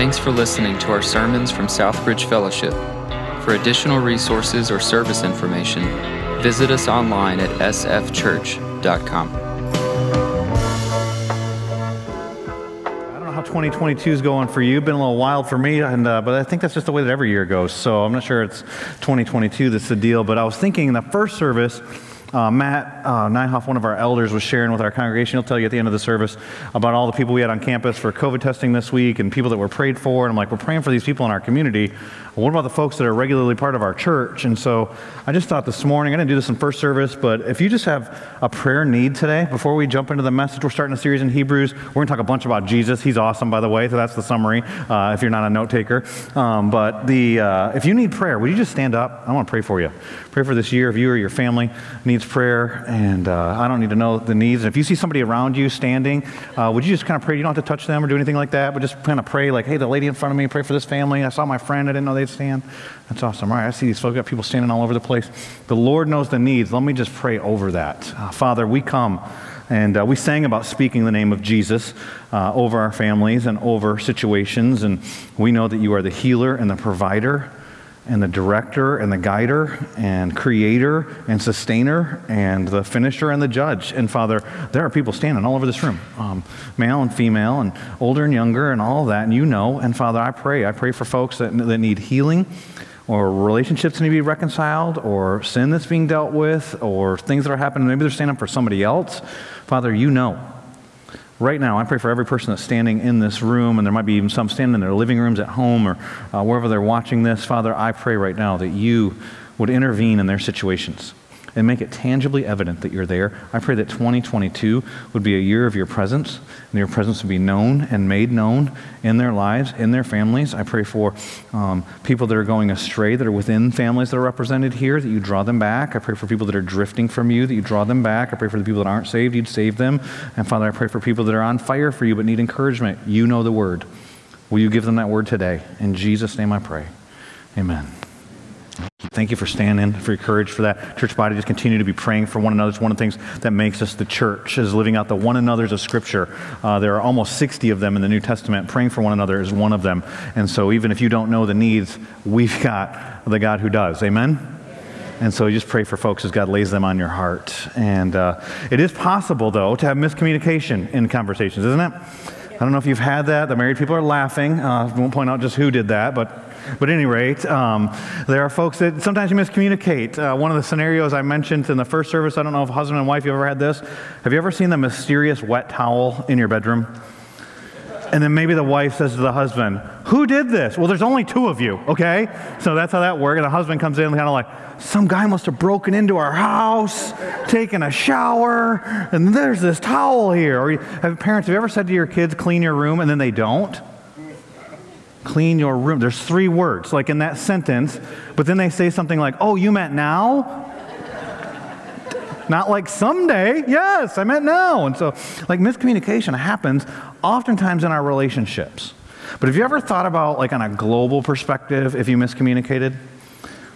Thanks for listening to our sermons from Southbridge Fellowship. For additional resources or service information, visit us online at sfchurch.com. I don't know how 2022 is going for you. Been a little wild for me, and uh, but I think that's just the way that every year goes. So I'm not sure it's 2022 that's the deal. But I was thinking in the first service. Uh, Matt uh, Nyhoff, one of our elders, was sharing with our congregation. He'll tell you at the end of the service about all the people we had on campus for COVID testing this week and people that were prayed for. And I'm like, we're praying for these people in our community. What about the folks that are regularly part of our church? And so I just thought this morning, I didn't do this in first service, but if you just have a prayer need today, before we jump into the message, we're starting a series in Hebrews. We're going to talk a bunch about Jesus. He's awesome, by the way, so that's the summary uh, if you're not a note taker. Um, but the, uh, if you need prayer, would you just stand up? I want to pray for you. Pray for this year if you or your family needs prayer, and uh, I don't need to know the needs. And if you see somebody around you standing, uh, would you just kind of pray? You don't have to touch them or do anything like that, but just kind of pray, like, hey, the lady in front of me, pray for this family. I saw my friend, I didn't know they'd stand. That's awesome. All right, I see these folks, got people standing all over the place. The Lord knows the needs. Let me just pray over that. Uh, Father, we come. And uh, we sang about speaking the name of Jesus uh, over our families and over situations. And we know that you are the healer and the provider and the director and the guider and creator and sustainer and the finisher and the judge. And Father, there are people standing all over this room, um, male and female and older and younger and all that. And you know. And Father, I pray. I pray for folks that, that need healing or relationships need to be reconciled, or sin that's being dealt with, or things that are happening. Maybe they're standing up for somebody else. Father, you know. Right now, I pray for every person that's standing in this room, and there might be even some standing in their living rooms at home or uh, wherever they're watching this. Father, I pray right now that you would intervene in their situations and make it tangibly evident that you're there. I pray that 2022 would be a year of your presence, and your presence would be known and made known in their lives, in their families. I pray for um, people that are going astray, that are within families that are represented here, that you draw them back. I pray for people that are drifting from you, that you draw them back. I pray for the people that aren't saved, you'd save them. And Father, I pray for people that are on fire for you but need encouragement. You know the word. Will you give them that word today? In Jesus' name I pray. Amen. Thank you for standing, for your courage for that. Church body, just continue to be praying for one another. It's one of the things that makes us the church, is living out the one another's of Scripture. Uh, there are almost 60 of them in the New Testament. Praying for one another is one of them. And so even if you don't know the needs, we've got the God who does. Amen? And so you just pray for folks as God lays them on your heart. And uh, it is possible, though, to have miscommunication in conversations, isn't it? I don't know if you've had that. The married people are laughing. Uh, I won't point out just who did that, but but at any rate, um, there are folks that sometimes you miscommunicate. Uh, one of the scenarios I mentioned in the first service, I don't know if husband and wife, you ever had this. Have you ever seen the mysterious wet towel in your bedroom? And then maybe the wife says to the husband, Who did this? Well, there's only two of you, okay? So that's how that works. And the husband comes in kind of like, Some guy must have broken into our house, taken a shower, and there's this towel here. Or have parents, have you ever said to your kids, Clean your room, and then they don't? Clean your room. There's three words, like in that sentence, but then they say something like, oh, you meant now? Not like someday. Yes, I meant now. And so, like, miscommunication happens oftentimes in our relationships. But have you ever thought about, like, on a global perspective, if you miscommunicated?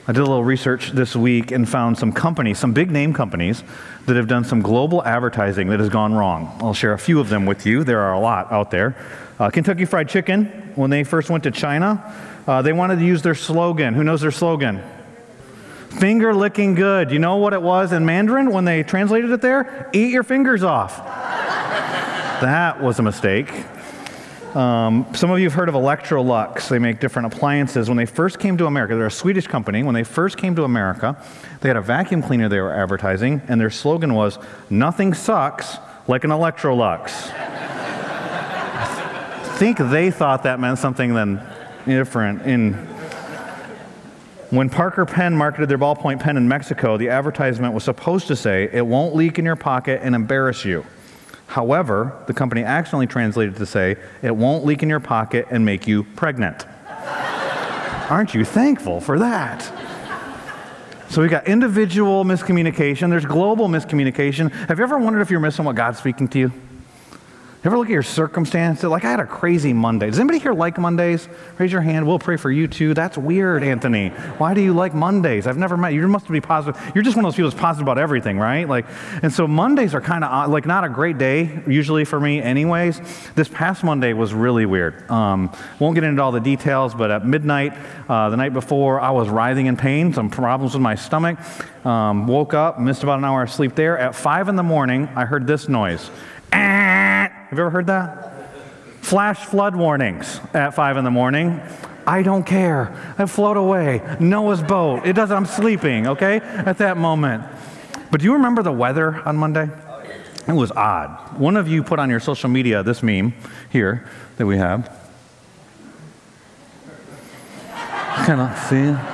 I did a little research this week and found some companies, some big name companies, that have done some global advertising that has gone wrong. I'll share a few of them with you. There are a lot out there. Uh, Kentucky Fried Chicken, when they first went to China, uh, they wanted to use their slogan. Who knows their slogan? Finger licking good. You know what it was in Mandarin when they translated it there? Eat your fingers off. that was a mistake. Um, some of you have heard of Electrolux. They make different appliances. When they first came to America, they're a Swedish company. When they first came to America, they had a vacuum cleaner they were advertising, and their slogan was, Nothing sucks like an Electrolux. I think they thought that meant something then different. In when Parker Pen marketed their ballpoint pen in Mexico, the advertisement was supposed to say, It won't leak in your pocket and embarrass you. However, the company accidentally translated to say, it won't leak in your pocket and make you pregnant. Aren't you thankful for that? So we've got individual miscommunication, there's global miscommunication. Have you ever wondered if you're missing what God's speaking to you? Ever look at your circumstances? Like I had a crazy Monday. Does anybody here like Mondays? Raise your hand. We'll pray for you too. That's weird, Anthony. Why do you like Mondays? I've never met you. You must be positive. You're just one of those people that's positive about everything, right? Like, and so Mondays are kind of like not a great day usually for me, anyways. This past Monday was really weird. Um, won't get into all the details, but at midnight uh, the night before, I was writhing in pain, some problems with my stomach. Um, woke up, missed about an hour of sleep there. At five in the morning, I heard this noise. Have you ever heard that? Flash flood warnings at five in the morning. I don't care. I float away. Noah's boat. It does. I'm sleeping. Okay, at that moment. But do you remember the weather on Monday? It was odd. One of you put on your social media this meme here that we have. Of see.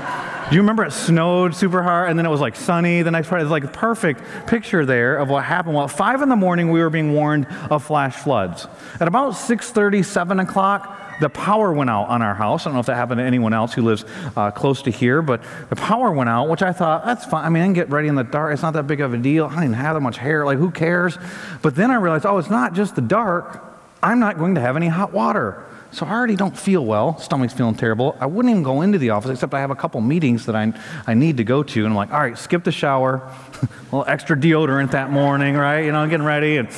Do you remember it snowed super hard and then it was like sunny the next part? It's like a perfect picture there of what happened. Well, at 5 in the morning, we were being warned of flash floods. At about 6.30, 7 o'clock, the power went out on our house. I don't know if that happened to anyone else who lives uh, close to here, but the power went out, which I thought, that's fine. I mean, I can get ready in the dark. It's not that big of a deal. I didn't have that much hair. Like, who cares? But then I realized, oh, it's not just the dark. I'm not going to have any hot water. So I already don't feel well. Stomach's feeling terrible. I wouldn't even go into the office except I have a couple meetings that I, I need to go to. And I'm like, all right, skip the shower, a little extra deodorant that morning, right? You know, I'm getting ready and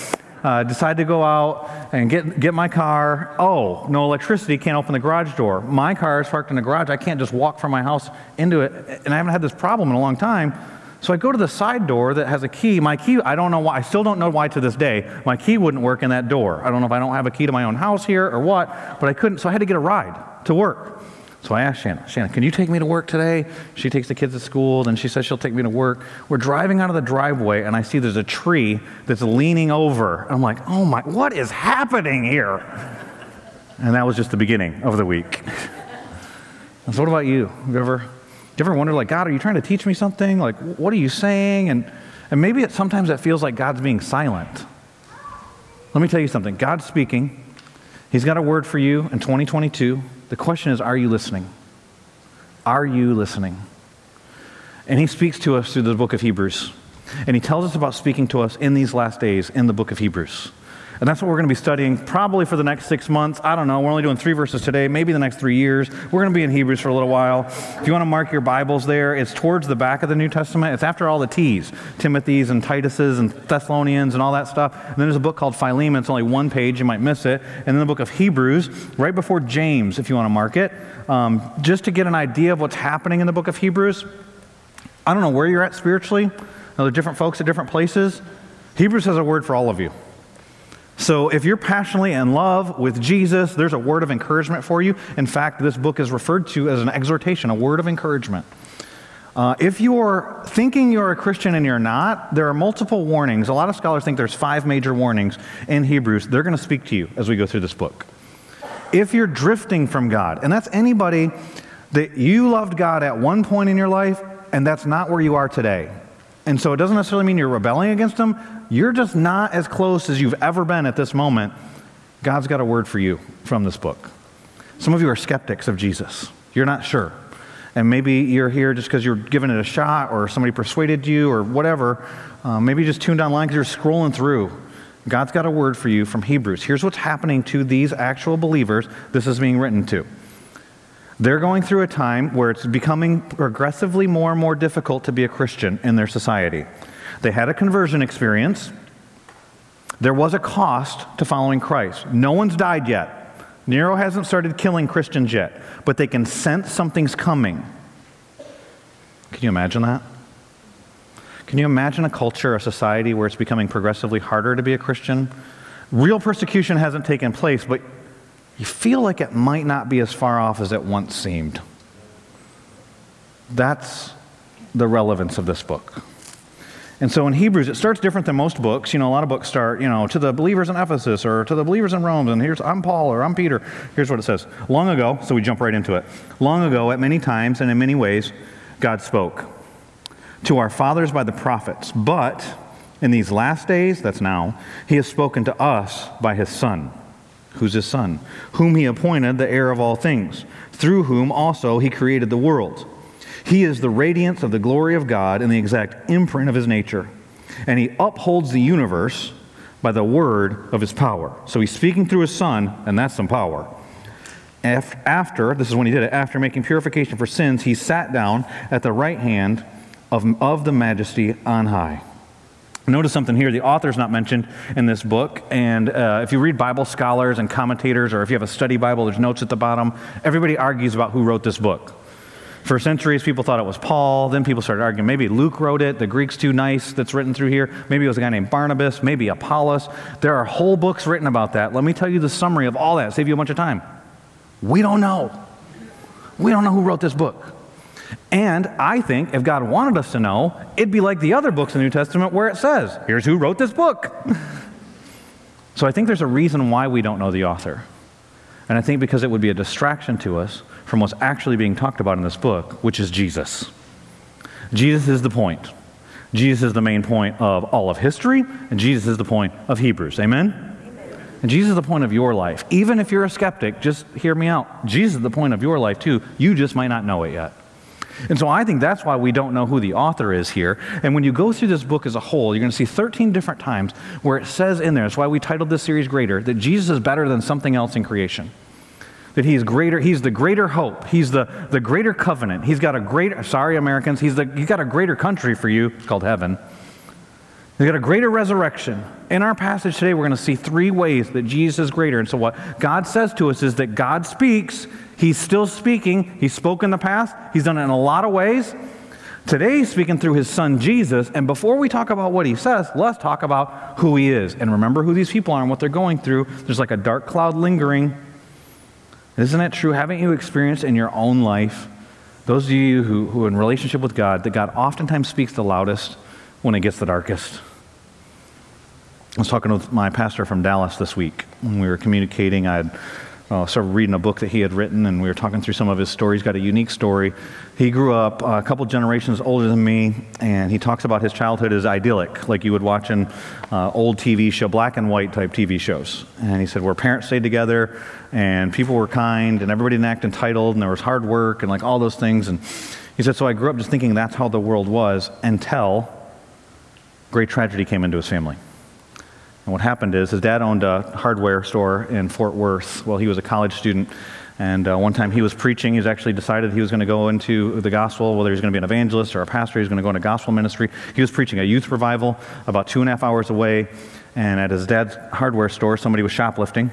uh, decide to go out and get, get my car. Oh, no electricity, can't open the garage door. My car is parked in the garage. I can't just walk from my house into it. And I haven't had this problem in a long time. So I go to the side door that has a key. My key, I don't know why, I still don't know why to this day. My key wouldn't work in that door. I don't know if I don't have a key to my own house here or what, but I couldn't, so I had to get a ride to work. So I asked Shanna, Shanna, can you take me to work today? She takes the kids to school, then she says she'll take me to work. We're driving out of the driveway, and I see there's a tree that's leaning over. I'm like, oh my, what is happening here? And that was just the beginning of the week. so, what about you? Have you ever you ever wonder, like, God, are you trying to teach me something? Like, what are you saying? And, and maybe it, sometimes it feels like God's being silent. Let me tell you something God's speaking, He's got a word for you in 2022. The question is, are you listening? Are you listening? And He speaks to us through the book of Hebrews. And He tells us about speaking to us in these last days in the book of Hebrews. And that's what we're going to be studying probably for the next six months. I don't know. We're only doing three verses today, maybe the next three years. We're going to be in Hebrews for a little while. If you want to mark your Bibles there, it's towards the back of the New Testament. It's after all the T's Timothy's and Titus's and Thessalonians and all that stuff. And then there's a book called Philemon. It's only one page. You might miss it. And then the book of Hebrews, right before James, if you want to mark it. Um, just to get an idea of what's happening in the book of Hebrews. I don't know where you're at spiritually. Now, There are different folks at different places. Hebrews has a word for all of you. So, if you're passionately in love with Jesus, there's a word of encouragement for you. In fact, this book is referred to as an exhortation, a word of encouragement. Uh, if you're thinking you're a Christian and you're not, there are multiple warnings. A lot of scholars think there's five major warnings in Hebrews. They're going to speak to you as we go through this book. If you're drifting from God, and that's anybody that you loved God at one point in your life, and that's not where you are today. And so it doesn't necessarily mean you're rebelling against Him. You're just not as close as you've ever been at this moment. God's got a word for you from this book. Some of you are skeptics of Jesus. You're not sure. And maybe you're here just because you're giving it a shot or somebody persuaded you or whatever. Uh, maybe you just tuned online because you're scrolling through. God's got a word for you from Hebrews. Here's what's happening to these actual believers this is being written to. They're going through a time where it's becoming progressively more and more difficult to be a Christian in their society. They had a conversion experience. There was a cost to following Christ. No one's died yet. Nero hasn't started killing Christians yet, but they can sense something's coming. Can you imagine that? Can you imagine a culture, a society where it's becoming progressively harder to be a Christian? Real persecution hasn't taken place, but you feel like it might not be as far off as it once seemed. That's the relevance of this book. And so in Hebrews, it starts different than most books. You know, a lot of books start, you know, to the believers in Ephesus or to the believers in Rome, and here's, I'm Paul or I'm Peter. Here's what it says. Long ago, so we jump right into it. Long ago, at many times and in many ways, God spoke to our fathers by the prophets. But in these last days, that's now, he has spoken to us by his Son who's his son, whom he appointed the heir of all things, through whom also he created the world. He is the radiance of the glory of God and the exact imprint of his nature. And he upholds the universe by the word of his power. So he's speaking through his son, and that's some power. After, this is when he did it, after making purification for sins, he sat down at the right hand of, of the majesty on high. Notice something here. The author's not mentioned in this book. And uh, if you read Bible scholars and commentators, or if you have a study Bible, there's notes at the bottom. Everybody argues about who wrote this book. For centuries, people thought it was Paul. Then people started arguing maybe Luke wrote it. The Greek's too nice that's written through here. Maybe it was a guy named Barnabas. Maybe Apollos. There are whole books written about that. Let me tell you the summary of all that. Save you a bunch of time. We don't know. We don't know who wrote this book. And I think if God wanted us to know, it'd be like the other books in the New Testament where it says, here's who wrote this book. so I think there's a reason why we don't know the author. And I think because it would be a distraction to us from what's actually being talked about in this book, which is Jesus. Jesus is the point. Jesus is the main point of all of history, and Jesus is the point of Hebrews. Amen? Amen? And Jesus is the point of your life. Even if you're a skeptic, just hear me out. Jesus is the point of your life too. You just might not know it yet. And so I think that's why we don't know who the author is here. And when you go through this book as a whole, you're going to see 13 different times where it says in there, that's why we titled this series Greater, that Jesus is better than something else in creation that he's greater he's the greater hope. He's the, the greater covenant. He's got a greater sorry americans he's, the, he's got a greater country for you. It's called heaven. He's got a greater resurrection. In our passage today we're going to see three ways that jesus is greater. And so what god says to us is that god speaks. He's still speaking. He spoke in the past. He's done it in a lot of ways. Today he's speaking through his son jesus. And before we talk about what he says let's talk about who he is. And remember who these people are and what they're going through. There's like a dark cloud lingering isn't that true? Haven't you experienced in your own life, those of you who, who are in relationship with God, that God oftentimes speaks the loudest when it gets the darkest? I was talking with my pastor from Dallas this week when we were communicating. I had uh, started reading a book that he had written, and we were talking through some of his stories. He's got a unique story. He grew up a couple generations older than me, and he talks about his childhood as idyllic, like you would watch in uh, old TV show, black and white type TV shows. And he said, where parents stayed together, and people were kind, and everybody didn't act entitled, and there was hard work, and like all those things. And he said, so I grew up just thinking that's how the world was until great tragedy came into his family. And what happened is his dad owned a hardware store in Fort Worth while he was a college student. And uh, one time he was preaching, he's actually decided he was going to go into the gospel, whether he was going to be an evangelist or a pastor, he was going to go into gospel ministry. He was preaching a youth revival about two and a half hours away. And at his dad's hardware store, somebody was shoplifting,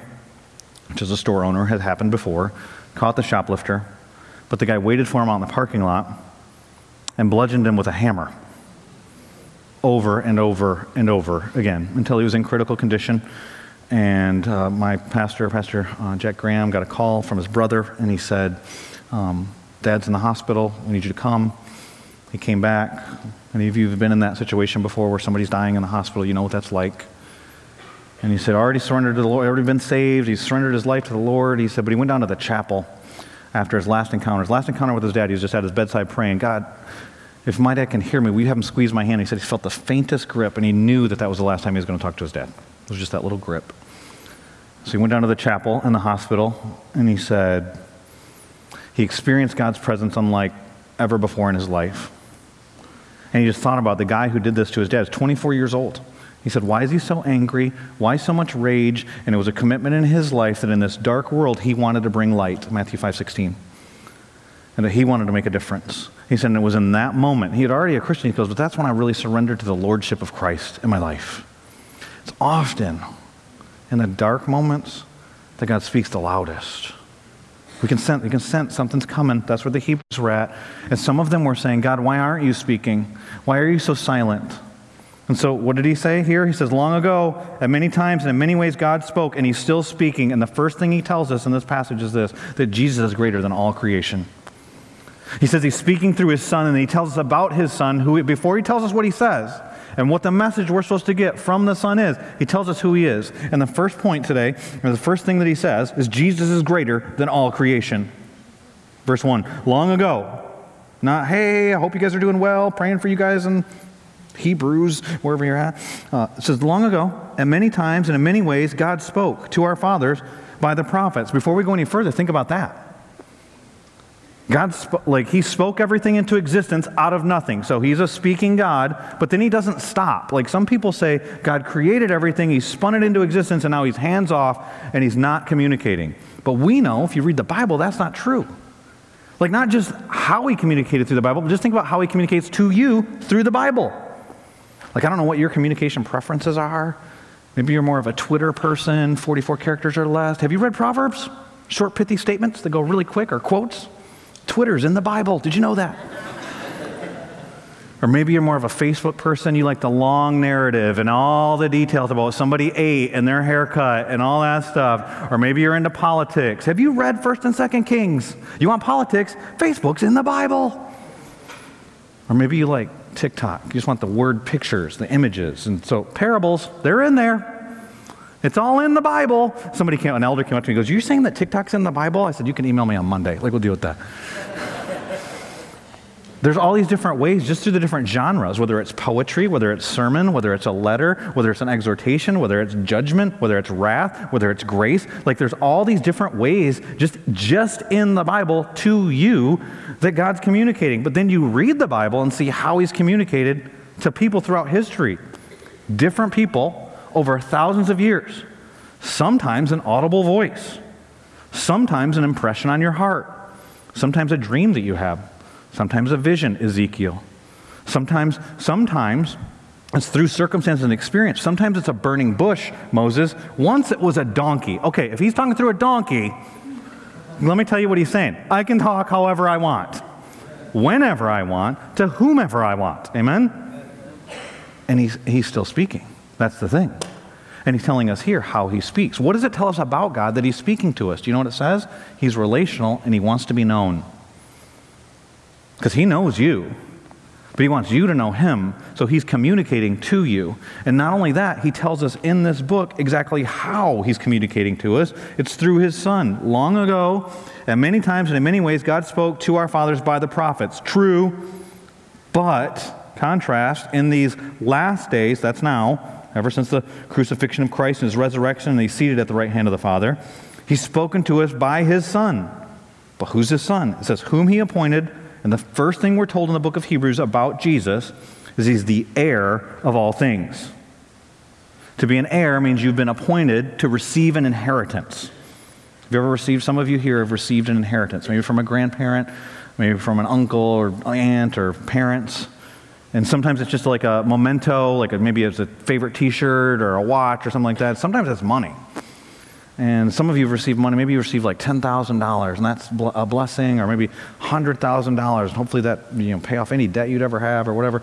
which is a store owner, had happened before, caught the shoplifter. But the guy waited for him out in the parking lot and bludgeoned him with a hammer over and over and over again until he was in critical condition. And uh, my pastor, Pastor uh, Jack Graham, got a call from his brother, and he said, um, Dad's in the hospital. We need you to come. He came back. Any of you have been in that situation before where somebody's dying in the hospital? You know what that's like. And he said, already surrendered to the Lord, already been saved. He surrendered his life to the Lord. He said, but he went down to the chapel after his last encounter. His last encounter with his dad, he was just at his bedside praying, God, if my dad can hear me, we have him squeeze my hand. He said he felt the faintest grip, and he knew that that was the last time he was going to talk to his dad. It was just that little grip. So he went down to the chapel in the hospital, and he said he experienced God's presence unlike ever before in his life. And he just thought about the guy who did this to his dad. He's 24 years old. He said, Why is he so angry? Why so much rage? And it was a commitment in his life that in this dark world he wanted to bring light. Matthew 5 16 and that he wanted to make a difference. He said, and it was in that moment, he had already a Christian, he goes, but that's when I really surrendered to the lordship of Christ in my life. It's often in the dark moments that God speaks the loudest. We can sense, we can sense something's coming. That's where the Hebrews were at. And some of them were saying, God, why aren't you speaking? Why are you so silent? And so, what did he say here? He says, Long ago, at many times and in many ways, God spoke, and he's still speaking. And the first thing he tells us in this passage is this that Jesus is greater than all creation. He says he's speaking through his son, and he tells us about his son, who, before he tells us what he says and what the message we're supposed to get from the son is, he tells us who he is. And the first point today, or the first thing that he says, is Jesus is greater than all creation. Verse 1 Long ago, not, hey, I hope you guys are doing well, praying for you guys in Hebrews, wherever you're at. Uh, it says, Long ago, and many times and in many ways, God spoke to our fathers by the prophets. Before we go any further, think about that. God, sp- like, he spoke everything into existence out of nothing. So he's a speaking God, but then he doesn't stop. Like some people say, God created everything, he spun it into existence, and now he's hands off and he's not communicating. But we know, if you read the Bible, that's not true. Like, not just how he communicated through the Bible, but just think about how he communicates to you through the Bible. Like, I don't know what your communication preferences are. Maybe you're more of a Twitter person, 44 characters or less. Have you read Proverbs? Short, pithy statements that go really quick or quotes? Twitter's in the Bible. Did you know that? or maybe you're more of a Facebook person. You like the long narrative and all the details about what somebody ate and their haircut and all that stuff. Or maybe you're into politics. Have you read 1st and 2nd Kings? You want politics? Facebook's in the Bible. Or maybe you like TikTok. You just want the word pictures, the images. And so parables, they're in there. It's all in the Bible. Somebody came, an elder came up to me and goes, Are you saying that TikTok's in the Bible? I said, You can email me on Monday. Like, we'll deal with that. There's all these different ways, just through the different genres, whether it's poetry, whether it's sermon, whether it's a letter, whether it's an exhortation, whether it's judgment, whether it's wrath, whether it's grace. Like there's all these different ways just, just in the Bible to you that God's communicating. But then you read the Bible and see how he's communicated to people throughout history. Different people over thousands of years. Sometimes an audible voice. Sometimes an impression on your heart. Sometimes a dream that you have Sometimes a vision, Ezekiel. Sometimes, sometimes it's through circumstance and experience. Sometimes it's a burning bush, Moses. Once it was a donkey. Okay, if he's talking through a donkey, let me tell you what he's saying. I can talk however I want, whenever I want, to whomever I want. Amen? And he's, he's still speaking. That's the thing. And he's telling us here how he speaks. What does it tell us about God that he's speaking to us? Do you know what it says? He's relational and he wants to be known because he knows you. But he wants you to know him, so he's communicating to you. And not only that, he tells us in this book exactly how he's communicating to us. It's through his son. Long ago, and many times and in many ways, God spoke to our fathers by the prophets. True, but contrast, in these last days, that's now, ever since the crucifixion of Christ and his resurrection, and he's seated at the right hand of the Father, he's spoken to us by his son. But who's his son? It says, whom he appointed and the first thing we're told in the book of Hebrews about Jesus is he's the heir of all things. To be an heir means you've been appointed to receive an inheritance. Have you ever received, some of you here have received an inheritance, maybe from a grandparent, maybe from an uncle or aunt or parents. And sometimes it's just like a memento, like a, maybe it's a favorite t shirt or a watch or something like that. Sometimes it's money. And some of you have received money. Maybe you received like $10,000, and that's a blessing, or maybe $100,000. And Hopefully that you know pay off any debt you'd ever have or whatever.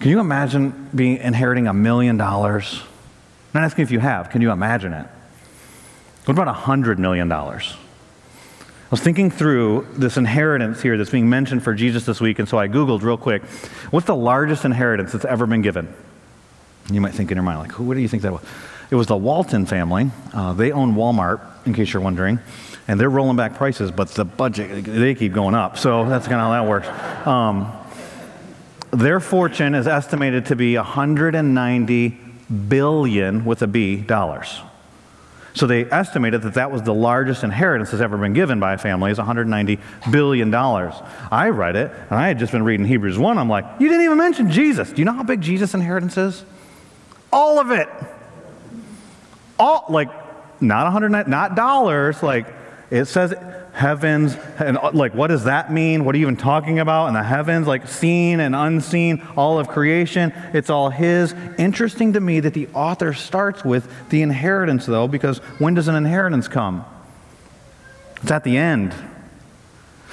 Can you imagine being inheriting a million dollars? I'm not asking if you have. Can you imagine it? What about $100 million? I was thinking through this inheritance here that's being mentioned for Jesus this week, and so I Googled real quick what's the largest inheritance that's ever been given? You might think in your mind, like, what do you think that was? It was the Walton family. Uh, they own Walmart, in case you're wondering, and they're rolling back prices, but the budget, they keep going up. So that's kind of how that works. Um, their fortune is estimated to be 190 billion with a B dollars. So they estimated that that was the largest inheritance that's ever been given by a family is 190 billion dollars. I read it, and I had just been reading Hebrews 1. I'm like, you didn't even mention Jesus. Do you know how big Jesus' inheritance is? All of it all like not 100 not dollars like it says heavens and like what does that mean? What are you even talking about? In the heavens like seen and unseen all of creation it's all his. Interesting to me that the author starts with the inheritance though because when does an inheritance come? It's at the end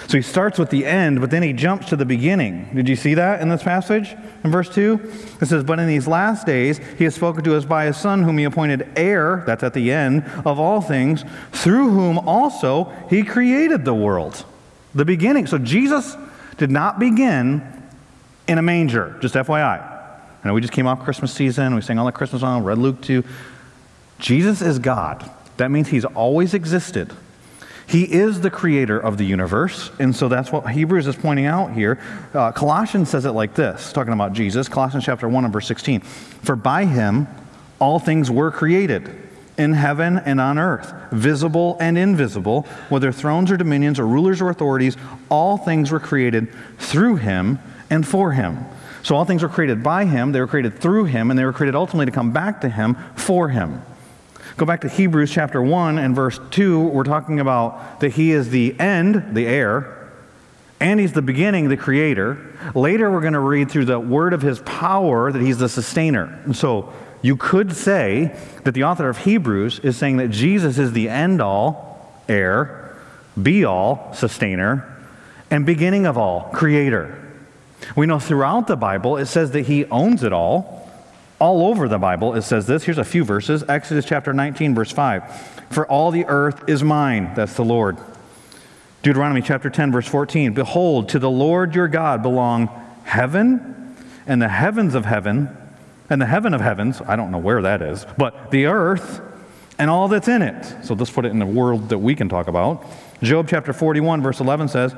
so he starts with the end, but then he jumps to the beginning. Did you see that in this passage in verse 2? It says, But in these last days he has spoken to us by his Son, whom he appointed heir, that's at the end, of all things, through whom also he created the world. The beginning. So Jesus did not begin in a manger, just FYI. I know we just came off Christmas season, we sang all the Christmas songs, read Luke 2. Jesus is God. That means he's always existed. He is the creator of the universe, and so that's what Hebrews is pointing out here. Uh, Colossians says it like this, talking about Jesus, Colossians chapter 1 and verse 16. For by him all things were created, in heaven and on earth, visible and invisible, whether thrones or dominions or rulers or authorities, all things were created through him and for him. So all things were created by him, they were created through him, and they were created ultimately to come back to him for him. Go back to Hebrews chapter 1 and verse 2. We're talking about that he is the end, the heir, and he's the beginning, the creator. Later, we're going to read through the word of his power that he's the sustainer. And so you could say that the author of Hebrews is saying that Jesus is the end all, heir, be all, sustainer, and beginning of all, creator. We know throughout the Bible it says that he owns it all. All over the Bible it says this. Here's a few verses Exodus chapter 19, verse 5. For all the earth is mine, that's the Lord. Deuteronomy chapter 10, verse 14. Behold, to the Lord your God belong heaven and the heavens of heaven and the heaven of heavens, I don't know where that is, but the earth and all that's in it. So let's put it in a world that we can talk about. Job chapter 41, verse 11 says,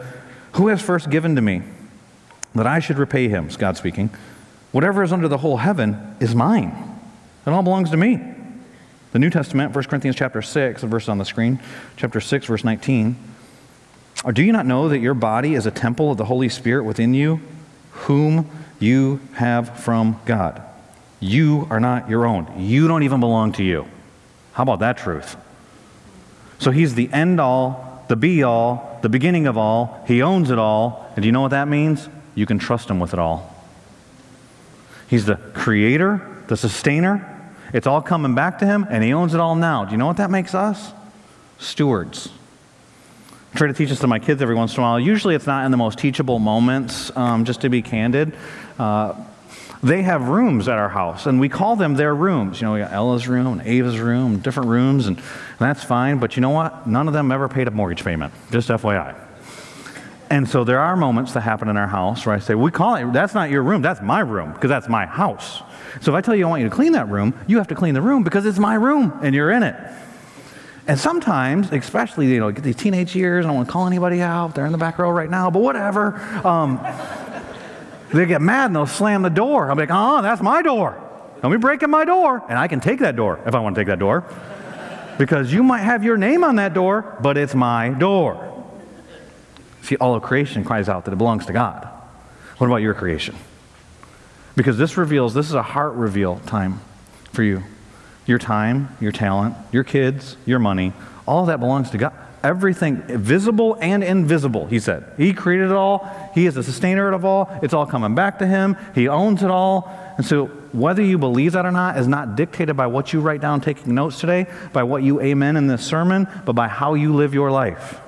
Who has first given to me that I should repay him? God speaking. Whatever is under the whole heaven is mine. It all belongs to me. The New Testament, 1 Corinthians chapter 6, the verse on the screen, chapter 6, verse 19. Or do you not know that your body is a temple of the Holy Spirit within you, whom you have from God? You are not your own. You don't even belong to you. How about that truth? So he's the end all, the be all, the beginning of all. He owns it all. And do you know what that means? You can trust him with it all. He's the creator, the sustainer. It's all coming back to him, and he owns it all now. Do you know what that makes us? Stewards. I try to teach this to my kids every once in a while. Usually it's not in the most teachable moments, um, just to be candid. Uh, they have rooms at our house, and we call them their rooms. You know, we got Ella's room and Ava's room, different rooms, and, and that's fine. But you know what? None of them ever paid a mortgage payment, just FYI. And so there are moments that happen in our house where I say, We call it, that's not your room, that's my room, because that's my house. So if I tell you I want you to clean that room, you have to clean the room because it's my room and you're in it. And sometimes, especially, you know, get these teenage years, I don't want to call anybody out, they're in the back row right now, but whatever. Um, they get mad and they'll slam the door. I'm like, oh, that's my door. Don't be breaking my door. And I can take that door if I want to take that door. Because you might have your name on that door, but it's my door. See, all of creation cries out that it belongs to God. What about your creation? Because this reveals, this is a heart reveal time for you. Your time, your talent, your kids, your money, all that belongs to God everything visible and invisible, he said. He created it all. He is the sustainer of all. It's all coming back to him. He owns it all. And so, whether you believe that or not is not dictated by what you write down taking notes today, by what you amen in this sermon, but by how you live your life.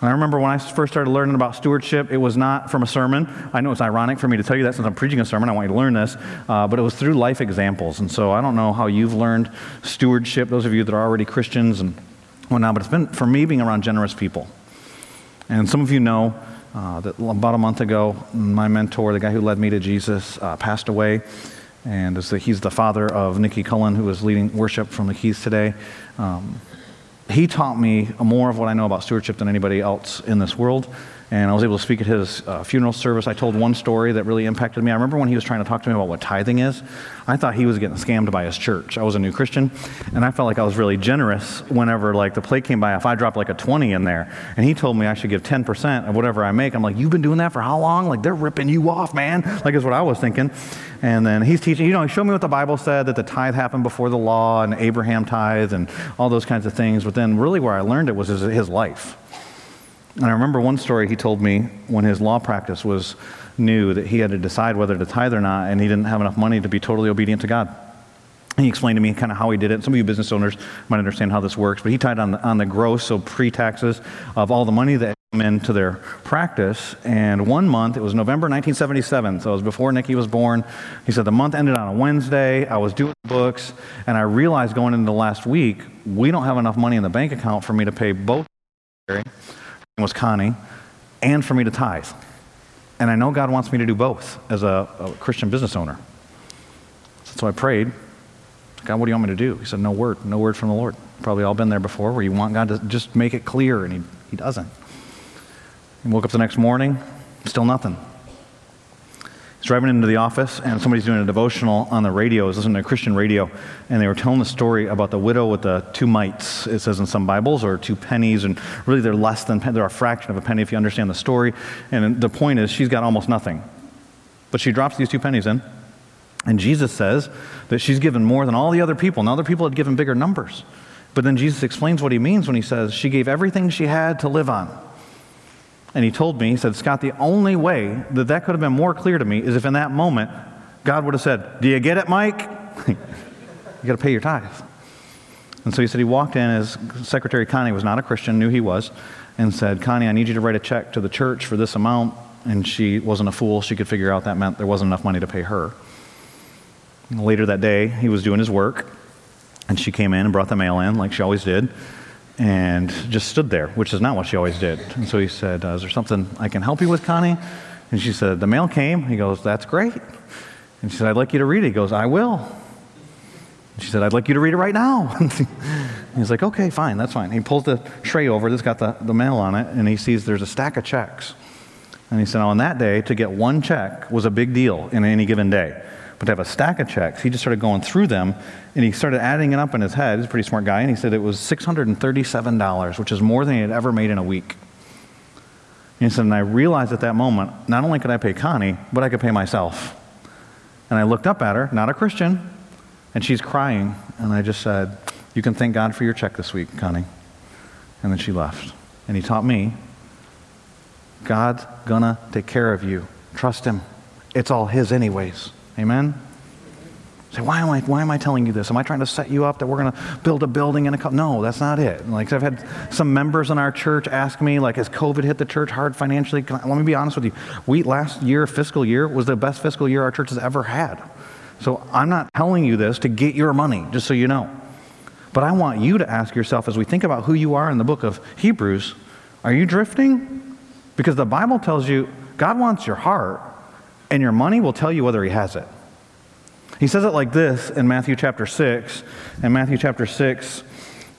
And I remember when I first started learning about stewardship, it was not from a sermon. I know it's ironic for me to tell you that since I'm preaching a sermon, I want you to learn this, uh, but it was through life examples. And so I don't know how you've learned stewardship, those of you that are already Christians and now, but it's been for me being around generous people. And some of you know uh, that about a month ago, my mentor, the guy who led me to Jesus, uh, passed away. And the, he's the father of Nikki Cullen, who is leading worship from the Keys today. Um, he taught me more of what I know about stewardship than anybody else in this world and I was able to speak at his uh, funeral service. I told one story that really impacted me. I remember when he was trying to talk to me about what tithing is. I thought he was getting scammed by his church. I was a new Christian, and I felt like I was really generous whenever like the plate came by. If I dropped like a 20 in there, and he told me I should give 10% of whatever I make, I'm like, you've been doing that for how long? Like they're ripping you off, man. Like is what I was thinking. And then he's teaching. You know, he showed me what the Bible said that the tithe happened before the law and Abraham tithe and all those kinds of things. But then really where I learned it was his, his life and I remember one story he told me when his law practice was new that he had to decide whether to tithe or not, and he didn't have enough money to be totally obedient to God. He explained to me kind of how he did it. Some of you business owners might understand how this works, but he tied on the, on the gross, so pre taxes, of all the money that came into their practice. And one month, it was November 1977, so it was before Nikki was born. He said the month ended on a Wednesday. I was doing books, and I realized going into the last week, we don't have enough money in the bank account for me to pay both was Connie, and for me to tithe. And I know God wants me to do both as a, a Christian business owner. So I prayed, God, what do you want me to do? He said, No word, no word from the Lord. Probably all been there before where you want God to just make it clear, and He, he doesn't. He woke up the next morning, still nothing. He's driving into the office, and somebody's doing a devotional on the radio. He's listening to Christian radio, and they were telling the story about the widow with the two mites, it says in some Bibles, or two pennies, and really they're less than, they're a fraction of a penny if you understand the story. And the point is, she's got almost nothing. But she drops these two pennies in, and Jesus says that she's given more than all the other people, and other people had given bigger numbers. But then Jesus explains what he means when he says she gave everything she had to live on. And he told me, he said, Scott, the only way that that could have been more clear to me is if in that moment God would have said, Do you get it, Mike? you got to pay your tithe. And so he said he walked in, his secretary Connie was not a Christian, knew he was, and said, Connie, I need you to write a check to the church for this amount. And she wasn't a fool. She could figure out that meant there wasn't enough money to pay her. Later that day, he was doing his work, and she came in and brought the mail in like she always did and just stood there, which is not what she always did. And so he said, uh, Is there something I can help you with, Connie? And she said, The mail came. He goes, That's great. And she said, I'd like you to read it. He goes, I will. And she said, I'd like you to read it right now. He's like, Okay, fine, that's fine. He pulls the tray over that's got the, the mail on it, and he sees there's a stack of checks. And he said, On that day, to get one check was a big deal in any given day. But to have a stack of checks, he just started going through them and he started adding it up in his head. He's a pretty smart guy. And he said it was $637, which is more than he had ever made in a week. And he said, and I realized at that moment, not only could I pay Connie, but I could pay myself. And I looked up at her, not a Christian, and she's crying. And I just said, You can thank God for your check this week, Connie. And then she left. And he taught me God's gonna take care of you. Trust him. It's all his, anyways. Amen? Say, why am I why am I telling you this? Am I trying to set you up that we're going to build a building in a couple? No, that's not it. Like I've had some members in our church ask me, like, has COVID hit the church hard financially? I, let me be honest with you. We last year, fiscal year, was the best fiscal year our church has ever had. So I'm not telling you this to get your money, just so you know. But I want you to ask yourself as we think about who you are in the book of Hebrews, are you drifting? Because the Bible tells you God wants your heart, and your money will tell you whether He has it. He says it like this in Matthew chapter 6. In Matthew chapter 6,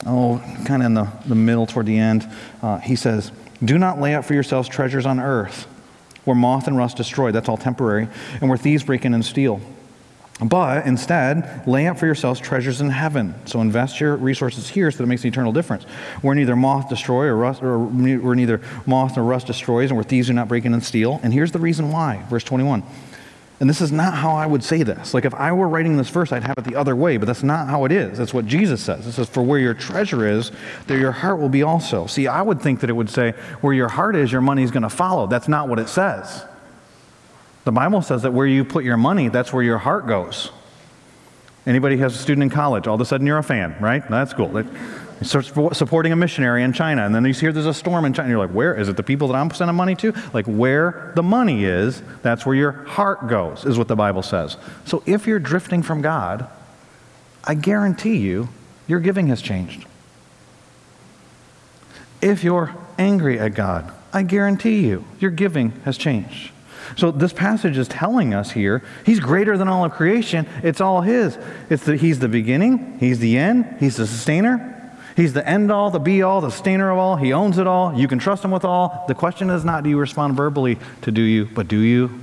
oh, kind of in the, the middle toward the end, uh, he says, Do not lay up for yourselves treasures on earth where moth and rust destroy, that's all temporary, and where thieves break in and steal. But instead, lay up for yourselves treasures in heaven. So invest your resources here so that it makes an eternal difference. Where neither moth destroy or rust, or where neither moth nor rust destroys, and where thieves do not break in and steal. And here's the reason why. Verse 21. And this is not how I would say this. Like if I were writing this verse, I'd have it the other way, but that's not how it is. That's what Jesus says. It says, For where your treasure is, there your heart will be also. See, I would think that it would say, Where your heart is, your money is going to follow. That's not what it says. The Bible says that where you put your money, that's where your heart goes. Anybody has a student in college, all of a sudden you're a fan, right? That's cool. Start supporting a missionary in China, and then you hear there's a storm in China. You're like, where is it? The people that I'm sending money to? Like, where the money is, that's where your heart goes, is what the Bible says. So if you're drifting from God, I guarantee you, your giving has changed. If you're angry at God, I guarantee you, your giving has changed. So this passage is telling us here, he's greater than all of creation. It's all his. It's the, he's the beginning, he's the end, he's the sustainer, He's the end all, the be all, the sustainer of all. He owns it all. You can trust him with all. The question is not do you respond verbally to do you, but do you?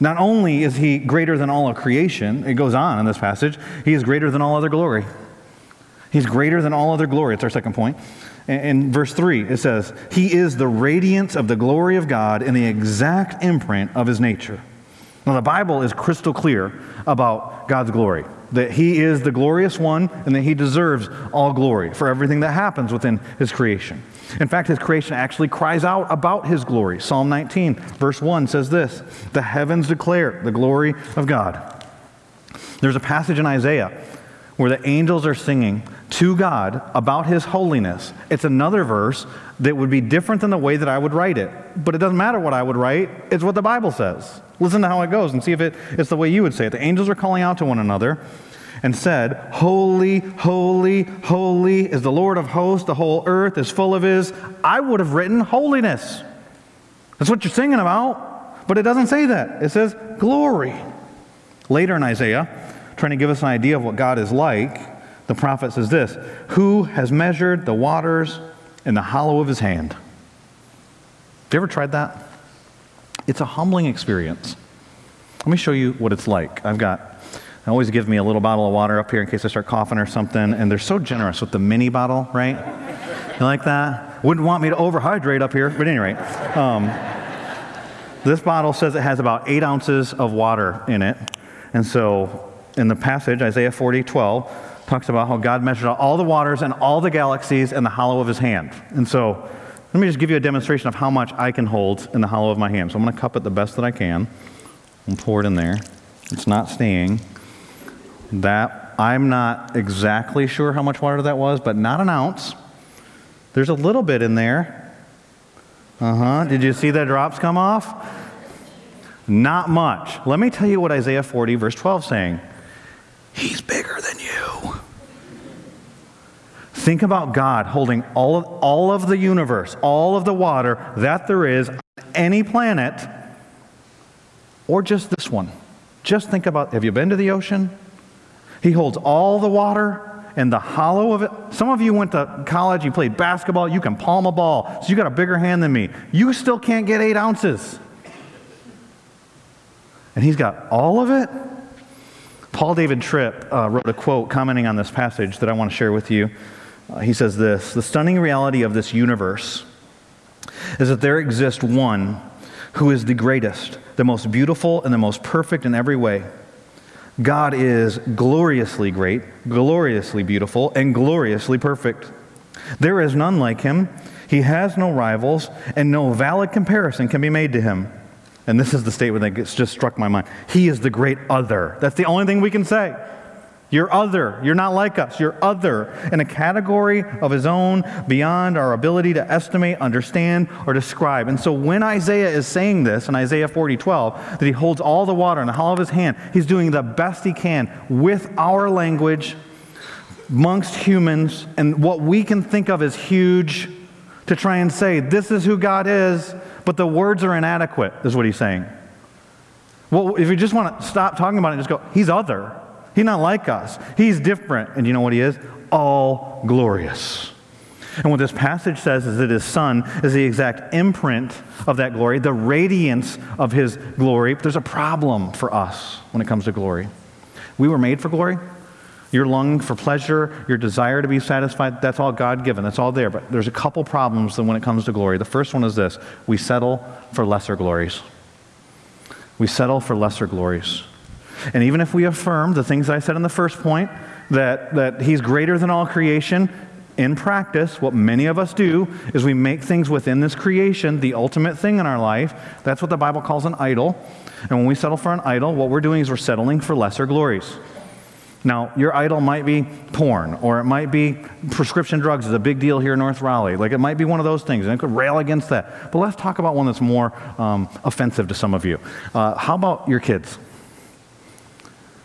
Not only is he greater than all of creation, it goes on in this passage, he is greater than all other glory. He's greater than all other glory. It's our second point. In verse 3, it says, He is the radiance of the glory of God and the exact imprint of his nature. Now, the Bible is crystal clear about God's glory that he is the glorious one and that he deserves all glory for everything that happens within his creation. In fact, his creation actually cries out about his glory. Psalm 19, verse 1 says this The heavens declare the glory of God. There's a passage in Isaiah where the angels are singing to God about his holiness. It's another verse that would be different than the way that I would write it. But it doesn't matter what I would write, it's what the Bible says. Listen to how it goes and see if it, it's the way you would say it. The angels are calling out to one another and said, Holy, holy, holy is the Lord of hosts. The whole earth is full of his. I would have written holiness. That's what you're singing about. But it doesn't say that. It says glory. Later in Isaiah, trying to give us an idea of what God is like, the prophet says this Who has measured the waters in the hollow of his hand? Have you ever tried that? It's a humbling experience. Let me show you what it's like. I've got, I always give me a little bottle of water up here in case I start coughing or something, and they're so generous with the mini bottle, right? You like that? Wouldn't want me to overhydrate up here, but anyway. Um, this bottle says it has about eight ounces of water in it. And so in the passage, Isaiah 40, 12, talks about how God measured out all the waters and all the galaxies in the hollow of his hand. And so let me just give you a demonstration of how much I can hold in the hollow of my hand. So I'm going to cup it the best that I can and pour it in there. It's not staying. That I'm not exactly sure how much water that was, but not an ounce. There's a little bit in there. Uh huh. Did you see the drops come off? Not much. Let me tell you what Isaiah 40, verse 12 is saying. He's bigger than. Think about God holding all of, all of the universe, all of the water that there is on any planet, or just this one. Just think about have you been to the ocean? He holds all the water and the hollow of it. Some of you went to college, you played basketball, you can palm a ball, so you got a bigger hand than me. You still can't get eight ounces. And he's got all of it. Paul David Tripp uh, wrote a quote commenting on this passage that I want to share with you. Uh, he says this The stunning reality of this universe is that there exists one who is the greatest, the most beautiful, and the most perfect in every way. God is gloriously great, gloriously beautiful, and gloriously perfect. There is none like him. He has no rivals, and no valid comparison can be made to him. And this is the statement that just struck my mind. He is the great other. That's the only thing we can say. You're other. You're not like us. You're other in a category of his own beyond our ability to estimate, understand, or describe. And so when Isaiah is saying this in Isaiah 40 12, that he holds all the water in the hollow of his hand, he's doing the best he can with our language amongst humans and what we can think of as huge to try and say, this is who God is, but the words are inadequate, is what he's saying. Well, if you just want to stop talking about it and just go, he's other. He's not like us. He's different. And you know what he is? All glorious. And what this passage says is that his son is the exact imprint of that glory, the radiance of his glory. There's a problem for us when it comes to glory. We were made for glory. Your longing for pleasure, your desire to be satisfied, that's all God given. That's all there. But there's a couple problems when it comes to glory. The first one is this we settle for lesser glories. We settle for lesser glories. And even if we affirm the things I said in the first point, that, that He's greater than all creation, in practice, what many of us do is we make things within this creation the ultimate thing in our life. That's what the Bible calls an idol. And when we settle for an idol, what we're doing is we're settling for lesser glories. Now, your idol might be porn, or it might be prescription drugs is a big deal here in North Raleigh. Like it might be one of those things, and I could rail against that. But let's talk about one that's more um, offensive to some of you. Uh, how about your kids?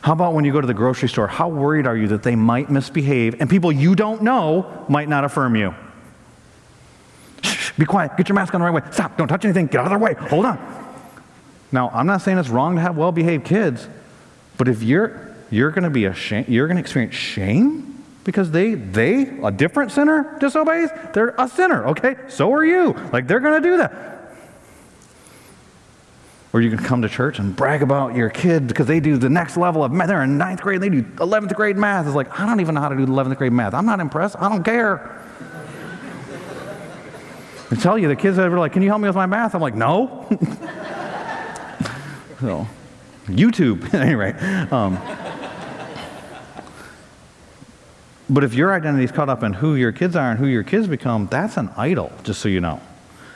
How about when you go to the grocery store? How worried are you that they might misbehave and people you don't know might not affirm you? Shh, be quiet. Get your mask on the right way. Stop. Don't touch anything. Get out of their way. Hold on. Now, I'm not saying it's wrong to have well behaved kids, but if you're you're going to be ashamed, you're going to experience shame because they, they, a different sinner disobeys. They're a sinner, okay? So are you. Like they're going to do that. Or you can come to church and brag about your kid because they do the next level of math. They're in ninth grade and they do 11th grade math. It's like, I don't even know how to do 11th grade math. I'm not impressed. I don't care. I tell you, the kids are like, Can you help me with my math? I'm like, No. so, YouTube, anyway. Um, but if your identity is caught up in who your kids are and who your kids become, that's an idol, just so you know.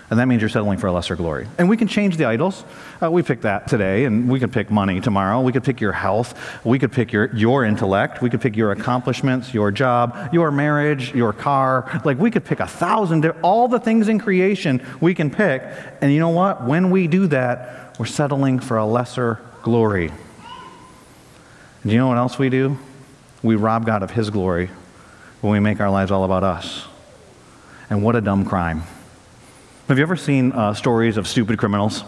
And that means you're settling for a lesser glory. And we can change the idols. Uh, we pick that today, and we could pick money tomorrow. We could pick your health. We could pick your, your intellect. We could pick your accomplishments, your job, your marriage, your car. Like, we could pick a thousand, all the things in creation we can pick. And you know what? When we do that, we're settling for a lesser glory. Do you know what else we do? We rob God of His glory when we make our lives all about us. And what a dumb crime. Have you ever seen uh, stories of stupid criminals?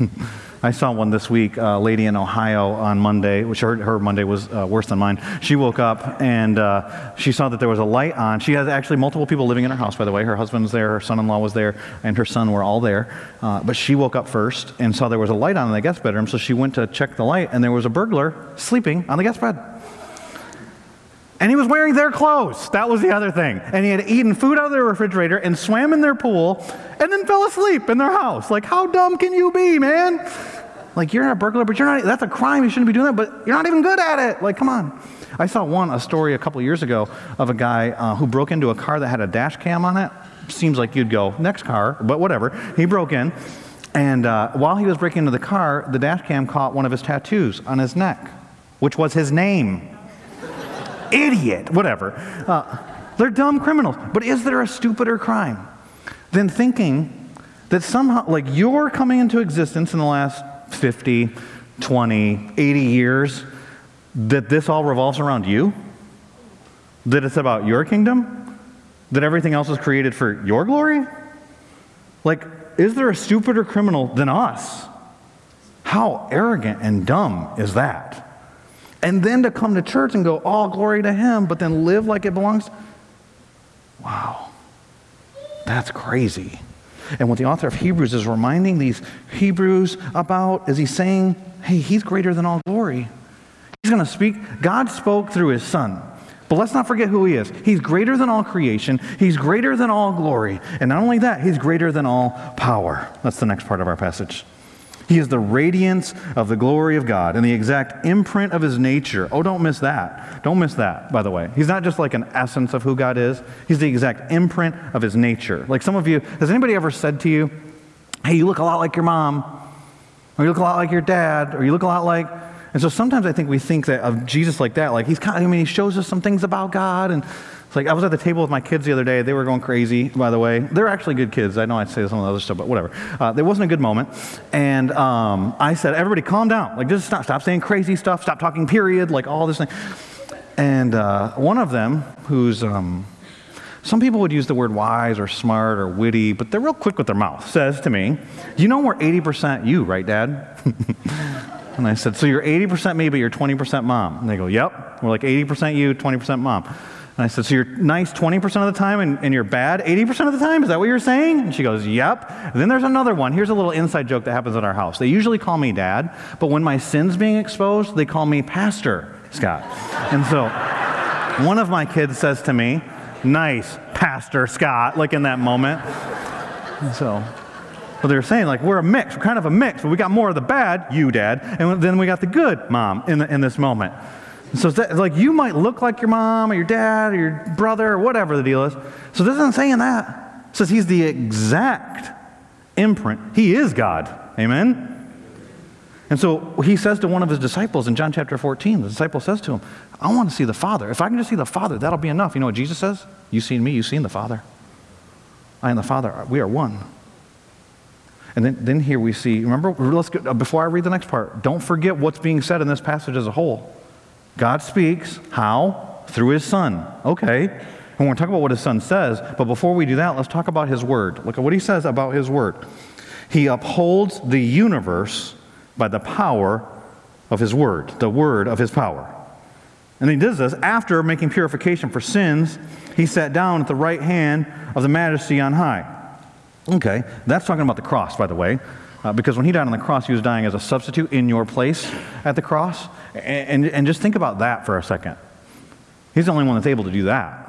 I saw one this week, a lady in Ohio on Monday, which her, her Monday was uh, worse than mine. She woke up and uh, she saw that there was a light on. She has actually multiple people living in her house, by the way. Her husband's there, her son in law was there, and her son were all there. Uh, but she woke up first and saw there was a light on in the guest bedroom, so she went to check the light, and there was a burglar sleeping on the guest bed. And he was wearing their clothes. That was the other thing. And he had eaten food out of their refrigerator and swam in their pool and then fell asleep in their house. Like, how dumb can you be, man? Like, you're not a burglar, but you're not, that's a crime. You shouldn't be doing that, but you're not even good at it. Like, come on. I saw one, a story a couple years ago of a guy uh, who broke into a car that had a dash cam on it. Seems like you'd go, next car, but whatever. He broke in. And uh, while he was breaking into the car, the dash cam caught one of his tattoos on his neck, which was his name idiot, whatever. Uh, they're dumb criminals. But is there a stupider crime than thinking that somehow, like you're coming into existence in the last 50, 20, 80 years, that this all revolves around you? That it's about your kingdom? That everything else is created for your glory? Like, is there a stupider criminal than us? How arrogant and dumb is that? And then to come to church and go, all glory to him, but then live like it belongs. Wow. That's crazy. And what the author of Hebrews is reminding these Hebrews about is he's saying, hey, he's greater than all glory. He's going to speak. God spoke through his son. But let's not forget who he is. He's greater than all creation. He's greater than all glory. And not only that, he's greater than all power. That's the next part of our passage. He is the radiance of the glory of God and the exact imprint of his nature. Oh, don't miss that. Don't miss that, by the way. He's not just like an essence of who God is, he's the exact imprint of his nature. Like some of you, has anybody ever said to you, hey, you look a lot like your mom, or you look a lot like your dad, or you look a lot like. And so sometimes I think we think that of Jesus like that. Like he's kind of, I mean, he shows us some things about God and it's like I was at the table with my kids the other day. They were going crazy, by the way. They're actually good kids. I know I'd say some of the other stuff, but whatever. Uh, it wasn't a good moment. And um, I said, everybody calm down. Like, just stop, stop saying crazy stuff. Stop talking, period. Like, all this thing. And uh, one of them, who's, um, some people would use the word wise or smart or witty, but they're real quick with their mouth, says to me, You know we're 80% you, right, Dad? and I said, So you're 80% me, but you're 20% mom. And they go, Yep. We're like 80% you, 20% mom. And I said, So you're nice 20% of the time and, and, you're bad 80% of the time? Is that what you're saying? And she goes, Yep. And then there's another one. Here's a little inside joke that happens at our house. They usually call me dad, but when my sin's being exposed, they call me Pastor Scott. and so one of my kids says to me, Nice, Pastor Scott, like in that moment. And so well, they're saying, like, we're a mix. We're kind of a mix, but we got more of the bad, you, Dad, and then we got the good, Mom, in, the, in this moment. So it's like you might look like your mom or your dad or your brother or whatever the deal is. So this isn't saying that. It says he's the exact imprint. He is God. Amen? And so he says to one of his disciples in John chapter 14, the disciple says to him, I want to see the Father. If I can just see the Father, that'll be enough. You know what Jesus says? You've seen me, you've seen the Father. I and the Father, we are one. And then, then here we see, remember, let's go, before I read the next part, don't forget what's being said in this passage as a whole. God speaks. How? Through his son. Okay. And we're going to talk about what his son says. But before we do that, let's talk about his word. Look at what he says about his word. He upholds the universe by the power of his word, the word of his power. And he does this after making purification for sins. He sat down at the right hand of the majesty on high. Okay, that's talking about the cross, by the way. Uh, because when he died on the cross, he was dying as a substitute in your place at the cross. And, and, just think about that for a second. He's the only one that's able to do that.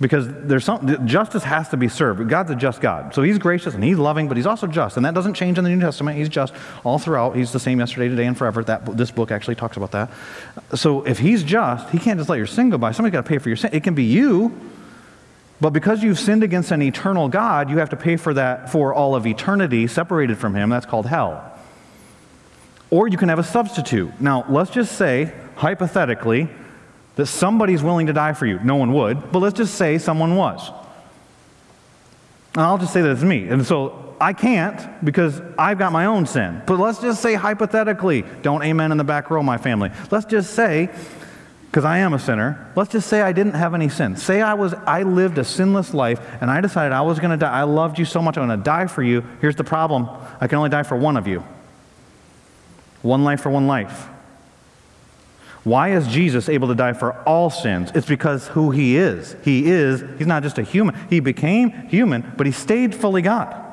Because there's some, justice has to be served. God's a just God. So he's gracious and he's loving, but he's also just. And that doesn't change in the New Testament. He's just all throughout. He's the same yesterday, today, and forever. That, this book actually talks about that. So if he's just, he can't just let your sin go by. Somebody's got to pay for your sin. It can be you, but because you've sinned against an eternal God, you have to pay for that for all of eternity, separated from him. That's called hell. Or you can have a substitute. Now, let's just say, hypothetically, that somebody's willing to die for you. No one would, but let's just say someone was. And I'll just say that it's me. And so I can't because I've got my own sin. But let's just say hypothetically, don't amen in the back row, my family. Let's just say, because I am a sinner, let's just say I didn't have any sin. Say I was I lived a sinless life and I decided I was going to die. I loved you so much I'm going to die for you. Here's the problem. I can only die for one of you. One life for one life. Why is Jesus able to die for all sins? It's because who he is. He is, he's not just a human. He became human, but he stayed fully God.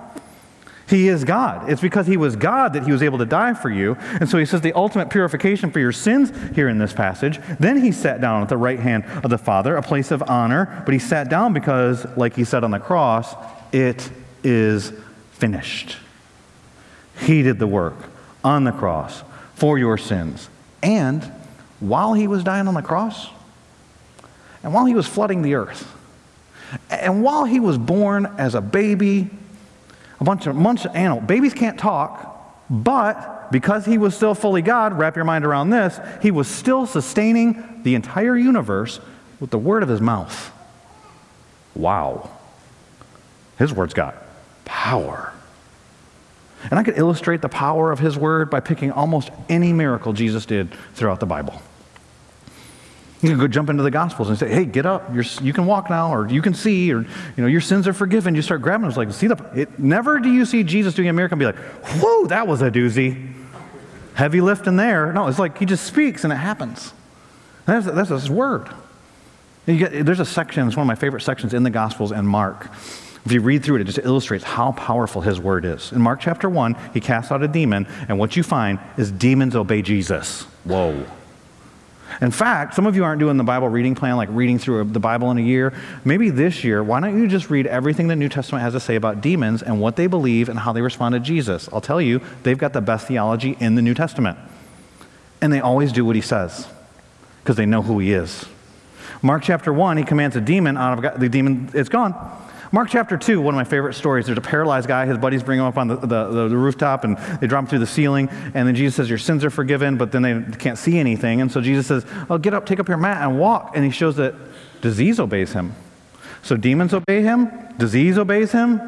He is God. It's because he was God that he was able to die for you. And so he says the ultimate purification for your sins here in this passage. Then he sat down at the right hand of the Father, a place of honor. But he sat down because, like he said on the cross, it is finished. He did the work on the cross for your sins. And while he was dying on the cross, and while he was flooding the earth, and while he was born as a baby, a bunch of, bunch of animals, babies can't talk, but because he was still fully God, wrap your mind around this, he was still sustaining the entire universe with the word of his mouth. Wow. His word's got power. And I could illustrate the power of his word by picking almost any miracle Jesus did throughout the Bible. You can go jump into the Gospels and say, hey, get up. You're, you can walk now, or you can see, or you know, your sins are forgiven. You start grabbing them. It's like, see the, it, never do you see Jesus doing a miracle and be like, whoa, that was a doozy. Heavy lift in there. No, it's like he just speaks and it happens. That's, that's his word. Get, there's a section, it's one of my favorite sections in the Gospels and Mark, if you read through it, it just illustrates how powerful his word is. In Mark chapter 1, he casts out a demon, and what you find is demons obey Jesus. Whoa. In fact, some of you aren't doing the Bible reading plan, like reading through the Bible in a year. Maybe this year, why don't you just read everything the New Testament has to say about demons and what they believe and how they respond to Jesus? I'll tell you, they've got the best theology in the New Testament. And they always do what he says because they know who he is. Mark chapter 1, he commands a demon out of God. The demon, it's gone. Mark chapter 2, one of my favorite stories. There's a paralyzed guy. His buddies bring him up on the, the, the, rooftop and they drop him through the ceiling. And then Jesus says, Your sins are forgiven, but then they can't see anything. And so Jesus says, Oh, get up, take up your mat, and walk. And he shows that disease obeys him. So demons obey him, disease obeys him.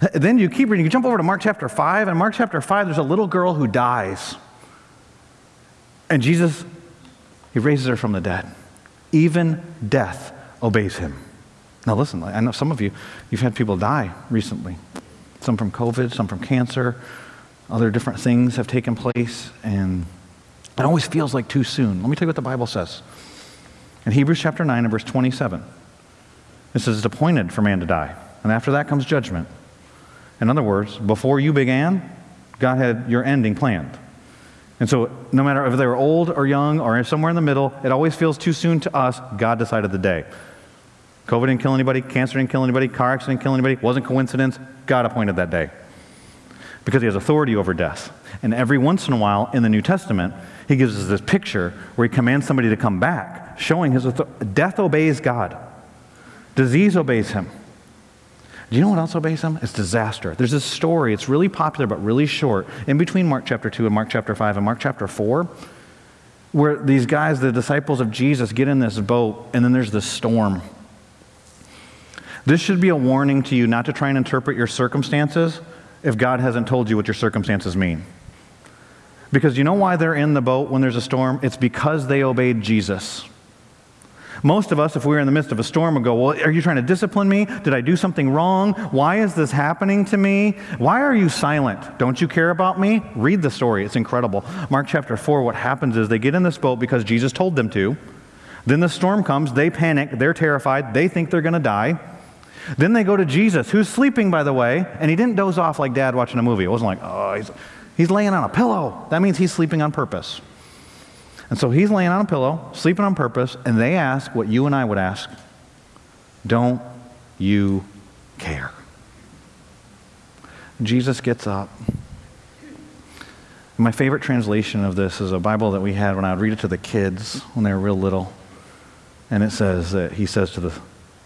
Then you keep reading. You jump over to Mark chapter 5. And Mark chapter 5, there's a little girl who dies. And Jesus, he raises her from the dead. Even death obeys him. Now, listen, I know some of you, you've had people die recently. Some from COVID, some from cancer, other different things have taken place, and it always feels like too soon. Let me tell you what the Bible says. In Hebrews chapter 9 and verse 27, it says it's appointed for man to die, and after that comes judgment. In other words, before you began, God had your ending planned. And so, no matter if they were old or young or somewhere in the middle, it always feels too soon to us. God decided the day. COVID didn't kill anybody, cancer didn't kill anybody, car accident didn't kill anybody, wasn't coincidence. God appointed that day because he has authority over death. And every once in a while in the New Testament, he gives us this picture where he commands somebody to come back, showing his authority. Death obeys God, disease obeys him. Do you know what else obeys him? It's disaster. There's this story, it's really popular but really short, in between Mark chapter 2 and Mark chapter 5 and Mark chapter 4, where these guys, the disciples of Jesus, get in this boat and then there's this storm. This should be a warning to you not to try and interpret your circumstances if God hasn't told you what your circumstances mean. Because you know why they're in the boat when there's a storm? It's because they obeyed Jesus. Most of us, if we were in the midst of a storm, would go, Well, are you trying to discipline me? Did I do something wrong? Why is this happening to me? Why are you silent? Don't you care about me? Read the story. It's incredible. Mark chapter 4, what happens is they get in this boat because Jesus told them to. Then the storm comes. They panic. They're terrified. They think they're going to die. Then they go to Jesus, who's sleeping, by the way, and he didn't doze off like dad watching a movie. It wasn't like, oh, he's, he's laying on a pillow. That means he's sleeping on purpose. And so he's laying on a pillow, sleeping on purpose, and they ask what you and I would ask Don't you care? Jesus gets up. My favorite translation of this is a Bible that we had when I would read it to the kids when they were real little. And it says that he says to the,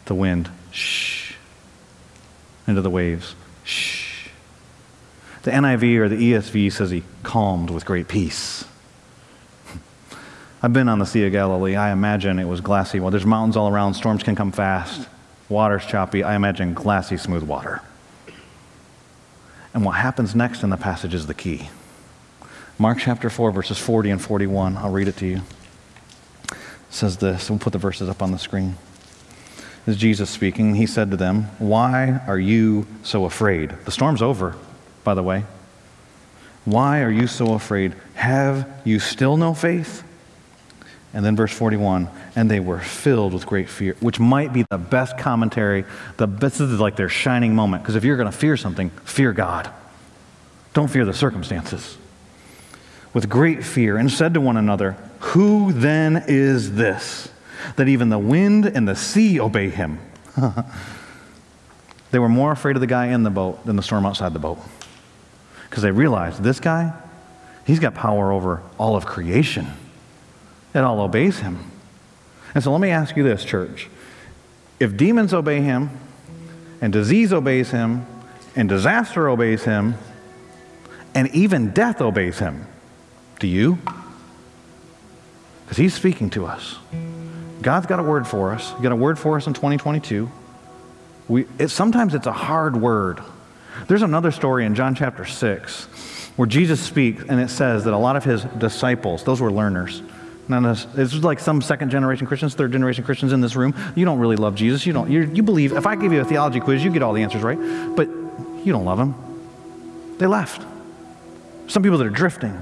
the wind, shh into the waves. Shh. The NIV or the ESV says he calmed with great peace. I've been on the Sea of Galilee. I imagine it was glassy. Well, there's mountains all around, storms can come fast, water's choppy. I imagine glassy, smooth water. And what happens next in the passage is the key. Mark chapter 4, verses 40 and 41. I'll read it to you. It says this. We'll put the verses up on the screen is Jesus speaking. He said to them, Why are you so afraid? The storm's over, by the way. Why are you so afraid? Have you still no faith? And then verse 41, and they were filled with great fear, which might be the best commentary. The, this is like their shining moment. Because if you're going to fear something, fear God. Don't fear the circumstances. With great fear, and said to one another, Who then is this, that even the wind and the sea obey him? they were more afraid of the guy in the boat than the storm outside the boat. Because they realized this guy, he's got power over all of creation. It all obeys him. And so let me ask you this, church. If demons obey him, and disease obeys him, and disaster obeys him, and even death obeys him, do you? Because he's speaking to us. God's got a word for us. He got a word for us in 2022. We, it, sometimes it's a hard word. There's another story in John chapter 6 where Jesus speaks, and it says that a lot of his disciples, those were learners, None of it's like some second generation Christians, third generation Christians in this room. You don't really love Jesus. You don't. you believe. If I give you a theology quiz, you get all the answers right, but you don't love him. They left. Some people that are drifting.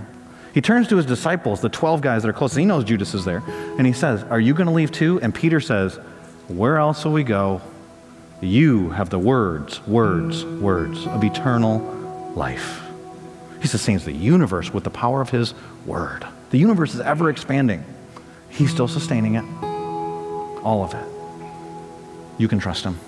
He turns to his disciples, the 12 guys that are close. He knows Judas is there. And he says, Are you going to leave too? And Peter says, Where else will we go? You have the words, words, words of eternal life. He sustains the universe with the power of his word. The universe is ever expanding. He's still sustaining it. All of it. You can trust him.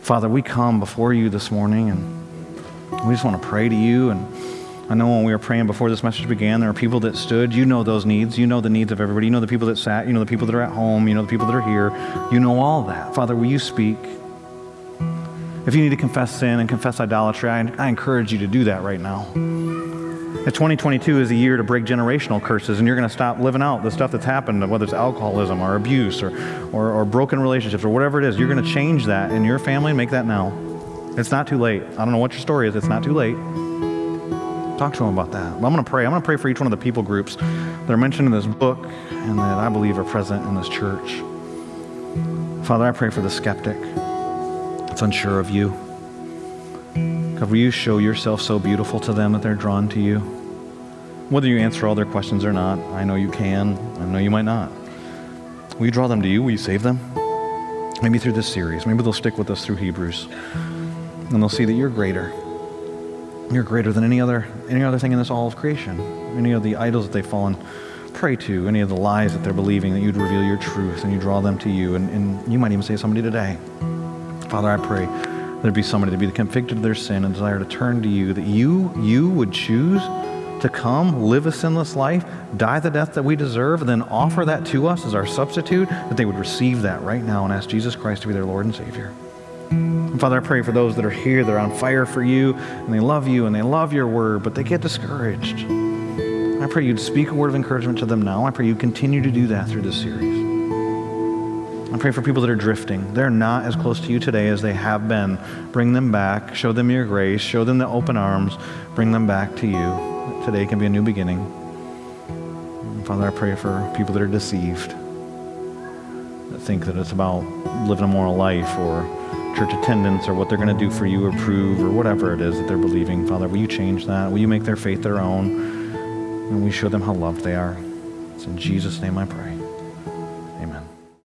Father, we come before you this morning and we just want to pray to you. And I know when we were praying before this message began, there are people that stood. You know those needs. You know the needs of everybody. You know the people that sat. You know the people that are at home. You know the people that are here. You know all that. Father, will you speak? If you need to confess sin and confess idolatry, I, I encourage you to do that right now. 2022 is a year to break generational curses, and you're going to stop living out the stuff that's happened, whether it's alcoholism or abuse or, or, or broken relationships or whatever it is. You're going to change that in your family and make that now. It's not too late. I don't know what your story is, it's not too late. Talk to them about that. I'm going to pray. I'm going to pray for each one of the people groups that are mentioned in this book and that I believe are present in this church. Father, I pray for the skeptic that's unsure of you. God, will you show yourself so beautiful to them that they're drawn to you? Whether you answer all their questions or not, I know you can. I know you might not. Will you draw them to you? Will you save them? Maybe through this series. Maybe they'll stick with us through Hebrews. And they'll see that you're greater. You're greater than any other, any other thing in this all of creation. Any of the idols that they've fallen prey to, any of the lies that they're believing, that you'd reveal your truth and you draw them to you. And, and you might even say somebody today. Father, I pray there'd be somebody to be convicted of their sin and desire to turn to you, that you, you would choose to come, live a sinless life, die the death that we deserve, and then offer that to us as our substitute, that they would receive that right now and ask Jesus Christ to be their Lord and Savior. And Father, I pray for those that are here, they're on fire for you, and they love you, and they love your word, but they get discouraged. I pray you'd speak a word of encouragement to them now. I pray you continue to do that through this series. I pray for people that are drifting. They're not as close to you today as they have been. Bring them back. Show them your grace. Show them the open arms. Bring them back to you. Today can be a new beginning. Father, I pray for people that are deceived, that think that it's about living a moral life or church attendance or what they're going to do for you or prove or whatever it is that they're believing. Father, will you change that? Will you make their faith their own? And we show them how loved they are. It's in Jesus' name I pray.